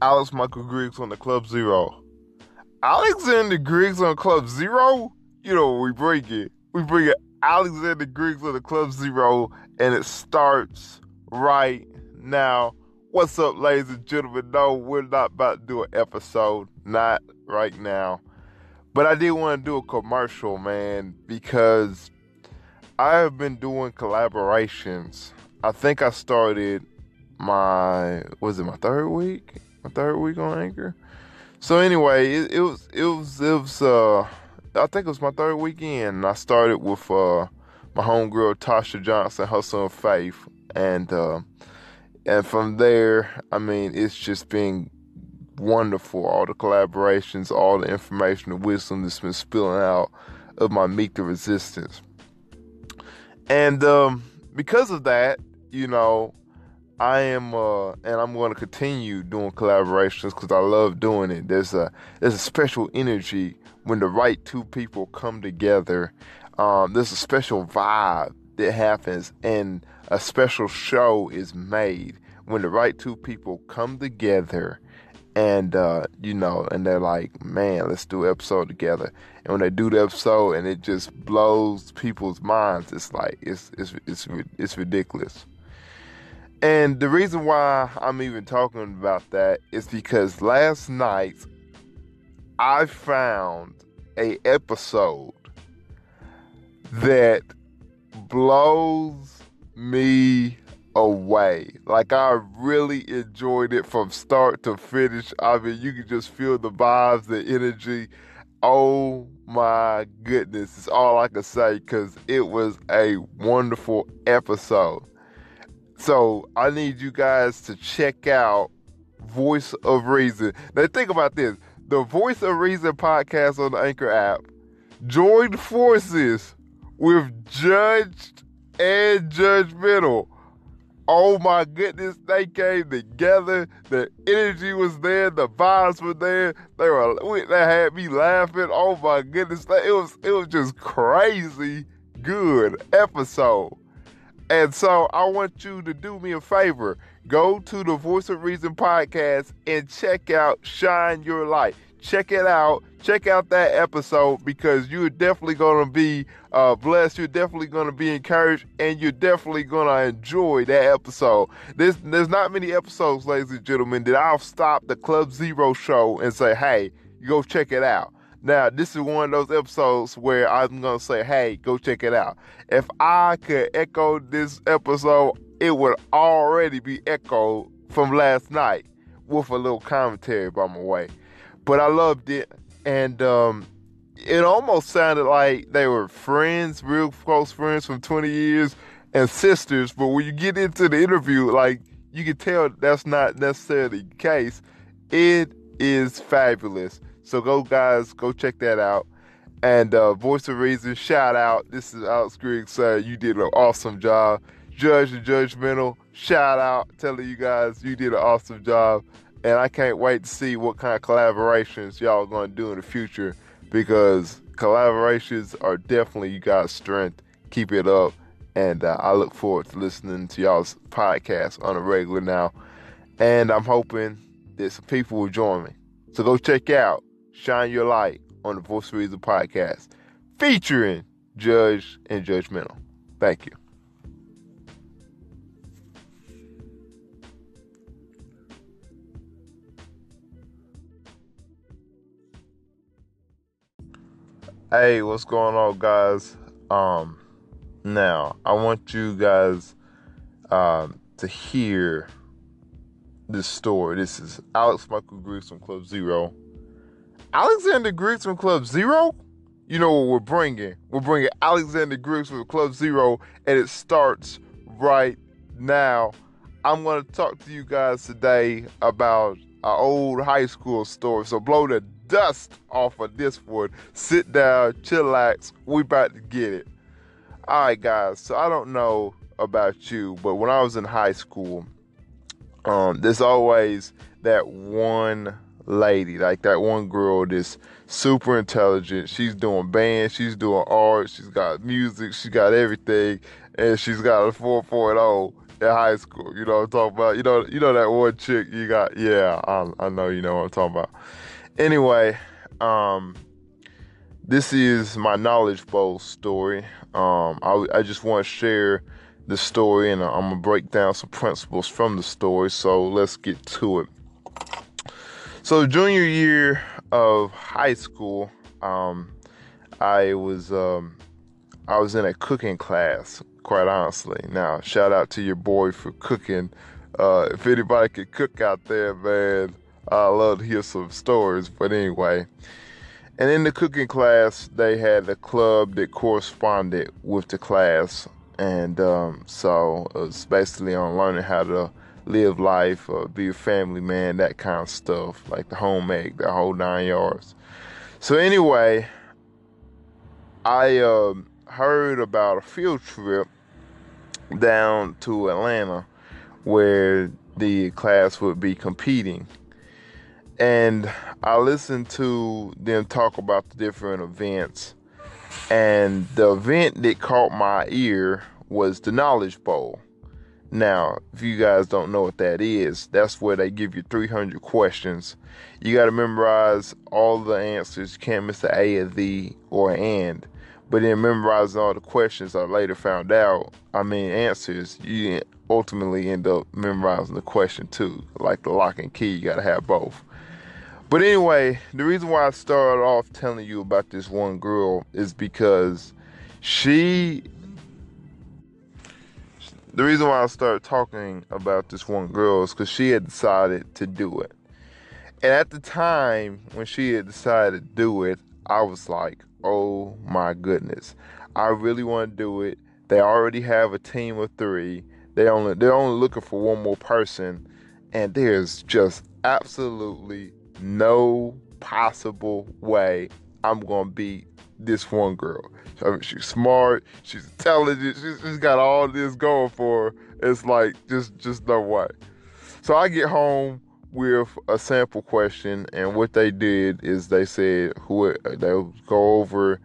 Alex Michael Griggs on the Club Zero. Alexander Griggs on Club Zero? You know we bring it. We bring it Alexander Griggs on the Club Zero, and it starts right now. What's up, ladies and gentlemen? No, we're not about to do an episode. Not right now. But I did want to do a commercial, man, because I have been doing collaborations. I think I started my was it my third week? Third week on Anchor. So anyway, it, it was it was it was uh I think it was my third weekend. I started with uh my homegirl Tasha Johnson, Hustle and Faith, and uh, and from there, I mean, it's just been wonderful. All the collaborations, all the information, the wisdom that's been spilling out of my Meet the Resistance. And um, because of that, you know, I am, uh, and I'm going to continue doing collaborations because I love doing it. There's a there's a special energy when the right two people come together. Um, there's a special vibe that happens, and a special show is made when the right two people come together. And uh, you know, and they're like, "Man, let's do an episode together." And when they do the episode, and it just blows people's minds, it's like it's it's it's it's ridiculous. And the reason why I'm even talking about that is because last night I found a episode that blows me away. Like I really enjoyed it from start to finish. I mean, you can just feel the vibes, the energy. Oh my goodness, it's all I can say because it was a wonderful episode. So I need you guys to check out Voice of Reason. Now think about this. The Voice of Reason podcast on the Anchor app joined forces with Judged and Judgmental. Oh my goodness, they came together. The energy was there, the vibes were there. They were they had me laughing. Oh my goodness, it was it was just crazy good episode. And so I want you to do me a favor. Go to the Voice of Reason podcast and check out Shine Your Light. Check it out. Check out that episode because you're definitely going to be uh, blessed. You're definitely going to be encouraged, and you're definitely going to enjoy that episode. There's there's not many episodes, ladies and gentlemen, that I'll stop the Club Zero show and say, "Hey, go check it out." Now, this is one of those episodes where I'm going to say, hey, go check it out. If I could echo this episode, it would already be echoed from last night with a little commentary by my way. But I loved it. And um, it almost sounded like they were friends, real close friends from 20 years and sisters. But when you get into the interview, like you can tell that's not necessarily the case. It is fabulous. So go guys, go check that out. And uh, Voice of Reason, shout out. This is Alex Griggs. Uh, you did an awesome job. Judge and Judgmental, shout out. Telling you guys you did an awesome job. And I can't wait to see what kind of collaborations y'all are going to do in the future because collaborations are definitely you guys' strength. Keep it up. And uh, I look forward to listening to y'all's podcast on a regular now. And I'm hoping that some people will join me. So go check out Shine Your Light on the Voice of Reason podcast, featuring Judge and Judgmental. Thank you. Hey, what's going on, guys? Um, now I want you guys um, to hear this story. This is Alex Michael Griggs from Club Zero. Alexander Griggs from Club Zero? You know what we're bringing? We're bringing Alexander Griggs from Club Zero, and it starts right now. I'm going to talk to you guys today about an old high school story. So blow the dust off of this one. Sit down, chillax. We about to get it. All right, guys. So I don't know about you, but when I was in high school, um, there's always that one lady, like that one girl that's super intelligent. She's doing band, she's doing art, she's got music, she's got everything, and she's got a 4.0 in high school. You know what I'm talking about? You know, you know that one chick you got. Yeah, I, I know you know what I'm talking about. Anyway, um, this is my knowledge bowl story. Um, I, I just want to share the story, and I'm gonna break down some principles from the story. So let's get to it. So junior year of high school, um, I was um, I was in a cooking class quite honestly. Now, shout out to your boy for cooking. Uh, if anybody could cook out there, man, I love to hear some stories. But anyway, and in the cooking class, they had a club that corresponded with the class, and um, so it was basically on learning how to live life, uh, be a family man, that kind of stuff, like the home ec, the whole nine yards. So anyway, I um, heard about a field trip down to Atlanta where the class would be competing. And I listened to them talk about the different events. And the event that caught my ear was the Knowledge Bowl. Now, if you guys don't know what that is, that's where they give you 300 questions. You got to memorize all the answers. You can't miss the A or the or and. But then memorizing all the questions I later found out, I mean answers, you ultimately end up memorizing the question too. Like the lock and key, you gotta have both. But anyway, the reason why I started off telling you about this one girl is because she the reason why I started talking about this one girl is because she had decided to do it. And at the time when she had decided to do it, I was like, oh my goodness. I really want to do it. They already have a team of three. They only they're only looking for one more person, and there's just absolutely no possible way I'm gonna beat this one girl. I mean, she's smart, she's intelligent, she's, she's got all this going for her. It's like just just no way. So I get home with a sample question, and what they did is they said who they go over.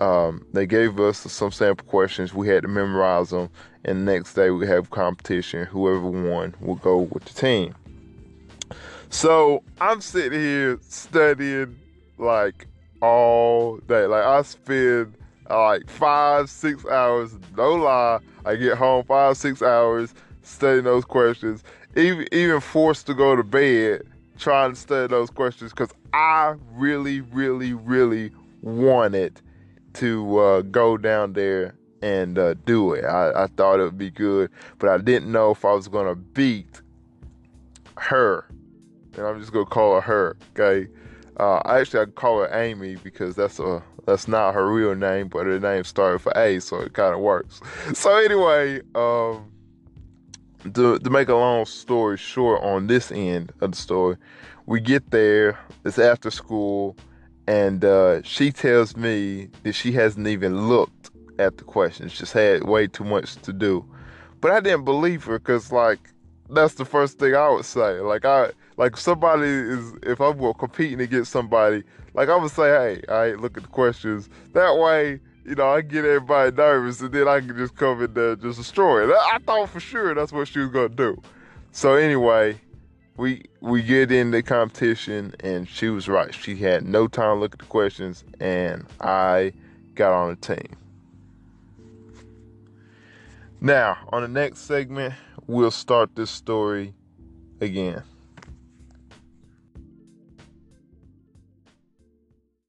Um, they gave us some sample questions. We had to memorize them, and next day we have competition. Whoever won will go with the team. So I'm sitting here studying like all day. Like I spend like five, six hours. No lie, I get home five, six hours studying those questions even even forced to go to bed trying to study those questions because I really, really, really wanted to uh, go down there and uh, do it. I, I, thought it would be good, but I didn't know if I was to beat her. And I'm just to call her her, okay? Uh, actually, I call her Amy because that's a that's not her real name, but her name started for A, so it kind of works. So anyway, um, to, to make a long story short on this end of the story, we get there, it's after school, and uh, she tells me that she hasn't even looked at the questions, just had way too much to do. But I didn't believe her because, like, that's the first thing I would say. Like, I, like, somebody is, if I'm competing against somebody, like, I would say, hey, I right, look at the questions. That way, you know, I get everybody nervous and then I can just come in there and just destroy it. I thought for sure that's what she was gonna do. So anyway, we we get in the competition and she was right. She had no time to look at the questions and I got on the team. Now, on the next segment, we'll start this story again.